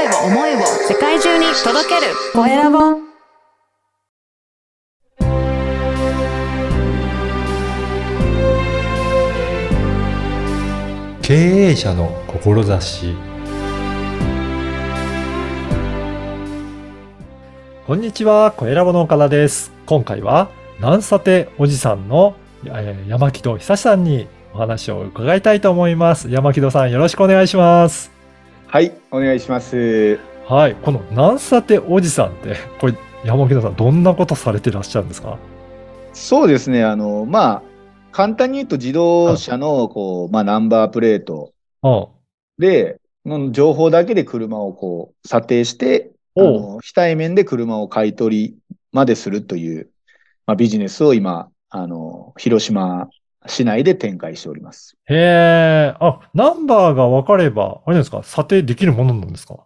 声を、思いを世界中に届けるコエラボ。経営者の志こんにちは、コエラボの岡田です。今回は、なんさておじさんの、えー山木戸久志さんにお話を伺いたいと思います。山木戸さん、よろしくお願いします。はい、お願いします。はい、このなんさておじさんって、これ、山木戸さん、どんなことされてらっしゃるんですか？そうですね、あの、まあ、簡単に言うと自動車の、こう、まあ、ナンバープレート。あで、の情報だけで車をこう、査定して、あの、非対面で車を買い取りまでするという、まあ、ビジネスを今、あの、広島市内で展開しております。へえ、あ、ナンバーが分かれば、あれですか、査定できるものなんですか？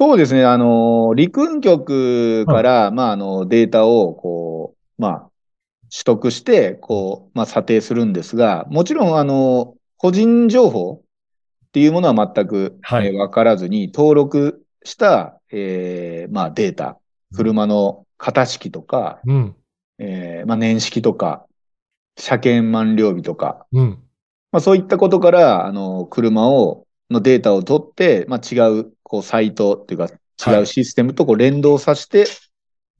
そうですね、あの、陸運局から、まあ、あの、データを、こう、まあ、取得して、こう、まあ、査定するんですが、もちろん、あの、個人情報っていうものは全く、はい。えーわからずに、登録した、えーまあ、データ、車の型式とか、うん、えーまあ、年式とか、車検満了日とか、うん。まあ、そういったことから、あの、車を、のデータを取って、まあ、違う、こう、サイトっていうか、はい違うシステムとこう連動させて、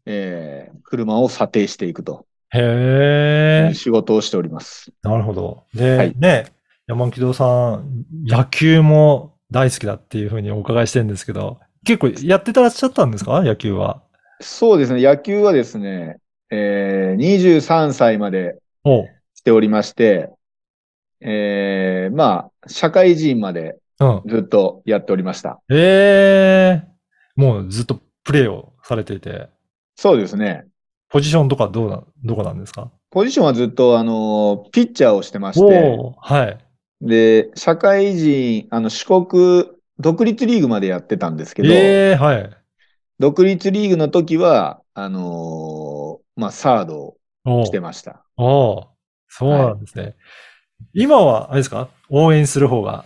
えー車を査定していくとへえ、仕事をしております。なるほど。で、はいね、山木戸さん、野球も大好きだっていうふうにお伺いしてるんですけど、結構やってたらっしゃったんですか？野球は。そうですね、野球はですね、えー23歳まで。しておりまして、えーまあ、社会人までうん。ずっとやっておりました。ええもうずっとプレーをされていて、そうですね。ポジションとかどうな、どこなんですか？ポジションはずっと、あの、ピッチャーをしてまして、はい。で、社会人、あの、四国、独立リーグまでやってたんですけど、ええはい。独立リーグの時は、あのーまあ、サードしてました。そうなんですね。今は、あれですか？応援する方が、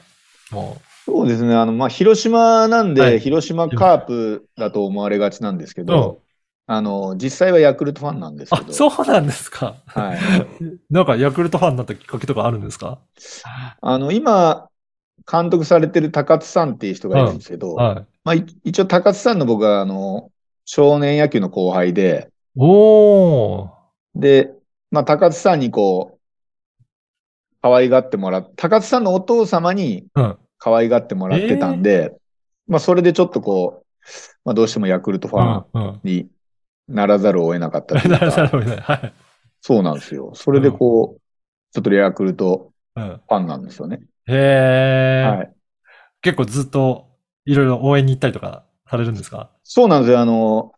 もそうですね。あの、まあ、広島なんで、はい広島カープだと思われがちなんですけど、あの、実際はヤクルトファンなんですけど、そうなんですか。はい。なんかヤクルトファンになったきっかけとかあるんですか？あの、今、監督されてる高津さんっていう人がいるんですけど、はい。まあ、い一応高津さんの僕は、あの、少年野球の後輩で、おー。で、まあ、高津さんにこう、可愛がってもらっ、高津さんのお父様にうん。可愛がってもらってたんで、まあ、それでちょっとこう、まあ、どうしてもヤクルトファンうん。うん。にならざるを得なかったというなるほか、どね。はい。そうなんですよ。それでこう、ちょっとヤクルトうん。ファンなんですよね。へー。はい。結構ずっといろいろ応援に行ったりとかされるんですか？そうなんですよ。あの、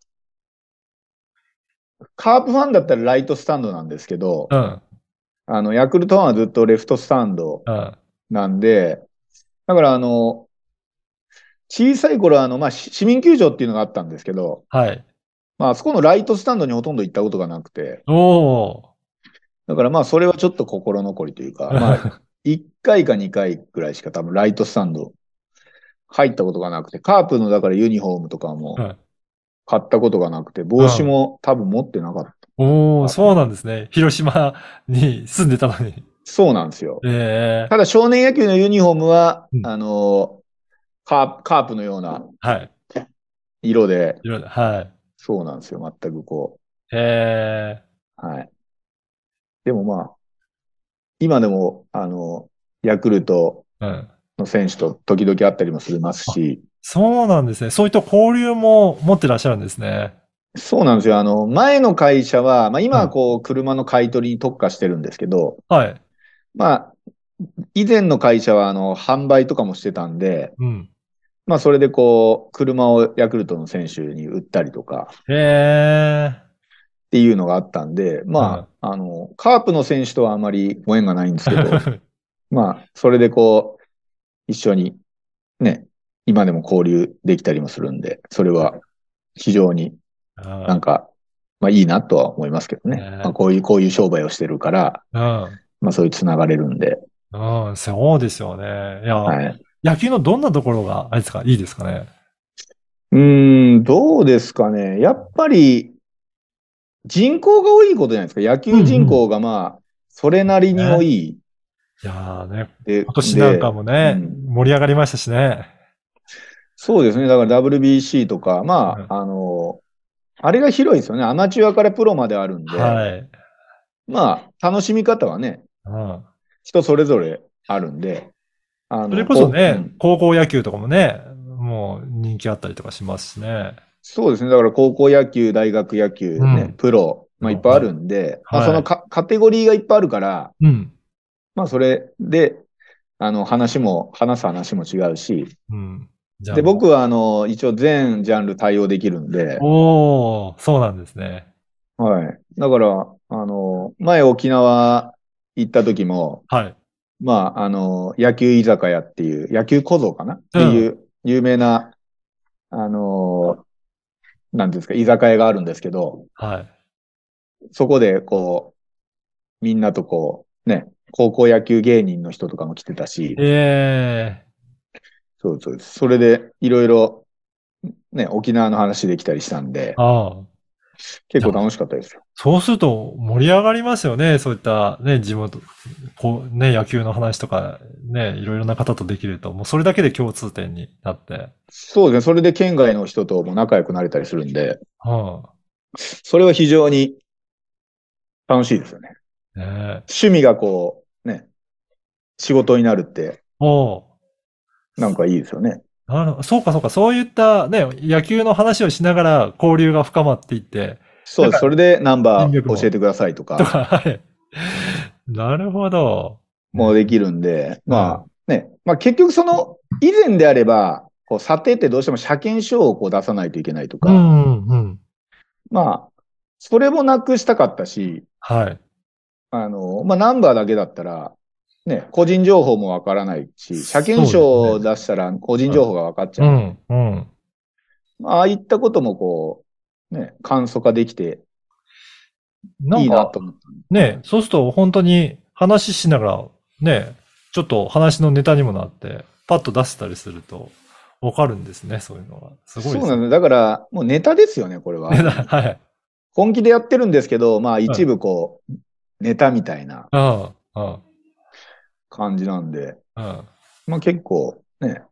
カープファンだったらライトスタンドなんですけど、うん。あの、ヤクルトファンはずっとレフトスタンドうん。なんで、だからあの、小さい頃はあの、まあ、し市民球場っていうのがあったんですけど、はい。まあ、あそこのライトスタンドにほとんど行ったことがなくて、おー。だからまあ、それはちょっと心残りというか、まあ、1回か2回ぐらいしか多分ライトスタンド入ったことがなくて、カープのだからユニフォームとかもはい買ったことがなくて、帽子も多分持ってなかった。おー、そうなんですね。広島に住んでたのに。そうなんですよ。えただ少年野球のユニフォームは、うんあの、カープ、カープのようなー、はい。色で、はい。そうなんですよ。全くこえう。はい。でもまあ、今でも、あの、ヤクルト。の選手と時々会ったりもしますし、そうなんですね。そういった交流も持ってらっしゃるんですね。そうなんですよ。あの、前の会社は、まあ今はこう、車の買い取りに特化してるんですけど、はい。まあ、以前の会社は、あの、販売とかもしてたんで、うん。まあそれでこう、車をヤクルトの選手に売ったりとか、へー。っていうのがあったんで、まあ、あの、カープの選手とはあまりご縁がないんですけど、まあ、それでこう、一緒に、ね、今でも交流できたりもするんで、それは非常にななんか、まあいいなとは思いますけどね。ねまあこういう、こういう商売をしてるから、うん。まあそういう繋がれるんで、うん、そうですよね。いや、はい。野球のどんなところが、あれですか、いいですかね？うーん、どうですかね。やっぱり、人口が多いことじゃないですか。野球人口がまあ、それなりに多い。いやーね、で今年なんかもね、うん盛り上がりましたしね。そうですね。だから WBC とか、まうんあ、あの、あれが広いですよね。アマチュアからプロまであるんで、はい。まあ、楽しみ方はね、うん。人それぞれあるんで、あのそれこそね、こううん高校野球とかもね、もう人気あったりとかしますしね。そうですね。だから高校野球、大学野球、ねうんプロ、まあ、いっぱいあるんで、まあ、はいそのカカテゴリーがいっぱいあるから、うん。まあ、それで、あの、話も、話す話も違うし、うん。で、僕は、あの、一応全ジャンル対応できるんで、おー、そうなんですね。はい。だから、あの、前沖縄行った時も、はい。まあ、あの、野球居酒屋っていう、野球小僧かな？っていう有名な、あの、なんですか、居酒屋があるんですけど、はい。そこでこう、みんなとこう、ね、高校野球芸人の人とかも来てたし、えそうそうです。それでいろいろ、ね、沖縄の話できたりしたんでー、、ああ。結構楽しかったですよ。そうすると盛り上がりますよね。そういったね、地元、こうね、野球の話とか、ね、いろいろな方とできると、もうそれだけで共通点になって。そうですね。それで県外の人とも仲良くなれたりするんで、うん。それは非常に楽しいですよね。ねえ。趣味がこう、ね、仕事になるって、なんかいいですよね。なるほど。そうかそうか。そういったね、野球の話をしながら交流が深まっていって、そうです。それでナンバー教えてくださいとか、とか、はい。なるほど。もうできるんで、まあね、まあ結局その、以前であれば、こう、査定ってどうしても車検証をこう出さないといけないとか、うん、うん、うん。まあ、それもなくしたかったし、はい。あの、まあナンバーだけだったら、ね、個人情報もわからないし、車検証を出したら個人情報がわかっちゃう。うん、うん。まあああいったこともこう、ね、簡素化できてないいなと、思った。ね、そうすると本当に話しながら、ね、ちょっと話のネタにもなって、パッと出せたりすると、わかるんですね、そういうのが。すごいね。そうなんだ。だから、もうネタですよね、これは。ネ タはい。本気でやってるんですけど、まあ一部こう、ネタみたいなうん、うん、感じなんで、うん。まあ結構ね、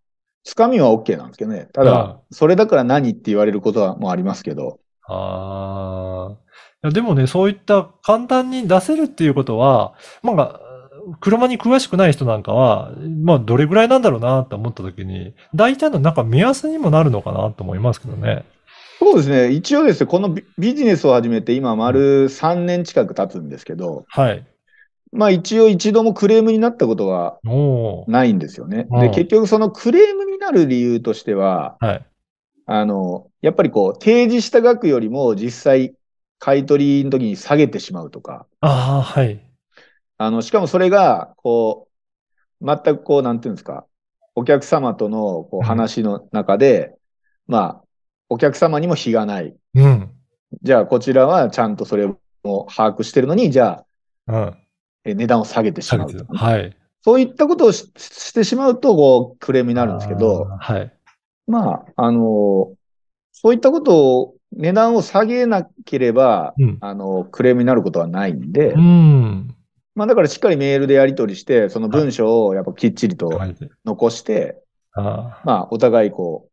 つかみは OK なんですけどね。たうんだ、それだから何って言われることはもうありますけど、ああ。でもね、そういった簡単に出せるっていうことは、まあ、車に詳しくない人なんかは、まあ、どれぐらいなんだろうなって思った時に、大体のなんか目安にもなるのかなと思いますけどね。そうですね。一応ですね、このビビジネスを始めて今丸3年近く経つんですけど、はい。まあ一応一度もクレームになったことは。ないんですよね。で、うん結局そのクレームになる理由としては、はい。あの、やっぱりこう、提示した額よりも実際買い取りの時に下げてしまうとか、ああ、はい。あの、しかもそれが、こう、全くこう、なんていうんですか、お客様とのこううん話の中で、まあ、お客様にも非がない。うん。じゃあ、こちらはちゃんとそれを把握してるのに、じゃあ、うん。え値段を下げてしまうね、はい。そういったことをししてしまうと、こう、クレームになるんですけど、はい。まあ、あの、そういったことを、値段を下げなければ、うん。あの、クレームになることはないんで、うん。まあだからしっかりメールでやり取りして、その文章をやっぱきっちりと残して、あまあお互いこ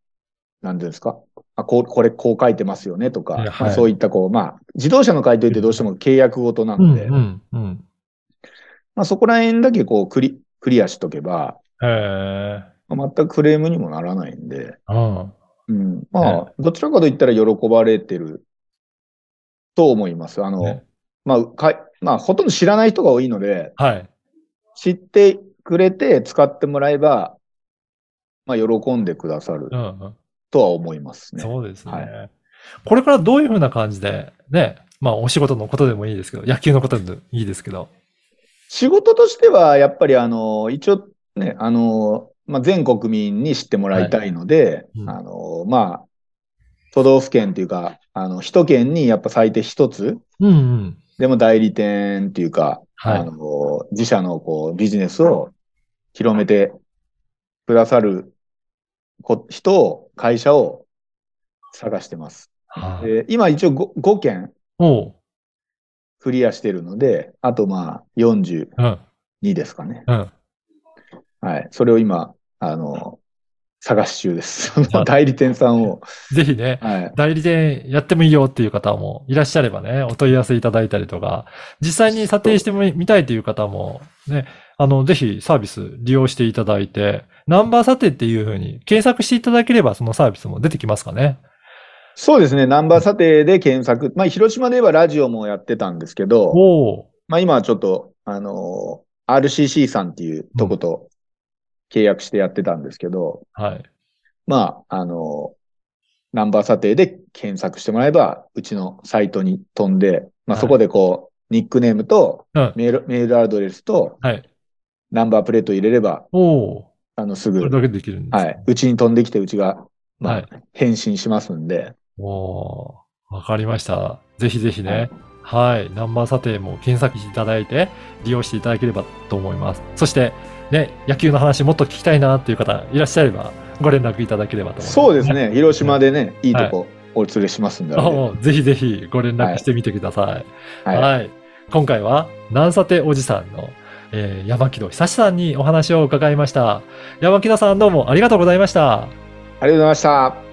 う、なんていうんですか、あこうこれこう書いてますよねとか、はいまあ、そういったこう、まあ自動車の回答ってどうしても契約ごとなーうん、ので、うん、うん。まあそこら辺だけこうクリクリアしとけば、へえ。まあ全くクレームにもならないんで、うん。うん、まあどちらかといったら喜ばれてると思います。あの、ねまあかい、まあほとんど知らない人が多いので、はい。知ってくれて使ってもらえば、まあ、喜んでくださるうんうん。とは思いますね。そうですね。はこれからどういうふうな感じで、ね、まあお仕事のことでもいいですけど、野球のことでもいいですけど。仕事としては、やっぱりあの、一応ね、あの、まあ、全国民に知ってもらいたいので、いうんあの、まあ、都道府県っていうか、あの、首都圏にやっぱ最低一つ、うんうん。でも代理店っていうか、はいあの、自社のこうビジネスを広めてくださるこ人を、会社を探してます。は今一応 5, 5件。クリアしてるので、あとまあ42うん。ですかね。うん。はい。それを今、あの、探し中です。代理店さんを。ぜひね、はい。代理店やってもいいよっていう方もいらっしゃればね、お問い合わせいただいたりとか、実際に査定してみたいという方もね、あの、ぜひサービス利用していただいて、ナンバー査定っていうふうに検索していただければそのサービスも出てきますかね。そうですね。ナンバー査定で検索。まあ、広島で言えばラジオもやってたんですけど、まあ今はちょっと、あの、RCC さんっていうとこと契約してやってたんですけど、はい。まあ、あの、ナンバー査定で検索してもらえば、うちのサイトに飛んで、まあはいそこでこう、ニックネームとうん。メール、メールアドレスとはい。ナンバープレート入れれば、おおあの、すぐこれ、だけできるんです、はい。うちに飛んできて、うちが、まあ、はい返信しますんで、おおわかりました。ぜひぜひね。はい。ナンバー査定も検索していただいて、利用していただければと思います。そして、ね、野球の話もっと聞きたいなっていう方いらっしゃれば、ご連絡いただければと思います、そうです。ね。広島でね、いいとこお連れしますんで。おぜひぜひご連絡してみてください。はい。はい。今回は、南査定おじさんの、えー山木戸久志さんにお話を伺いました。山木戸さんどうもありがとうございました。ありがとうございました。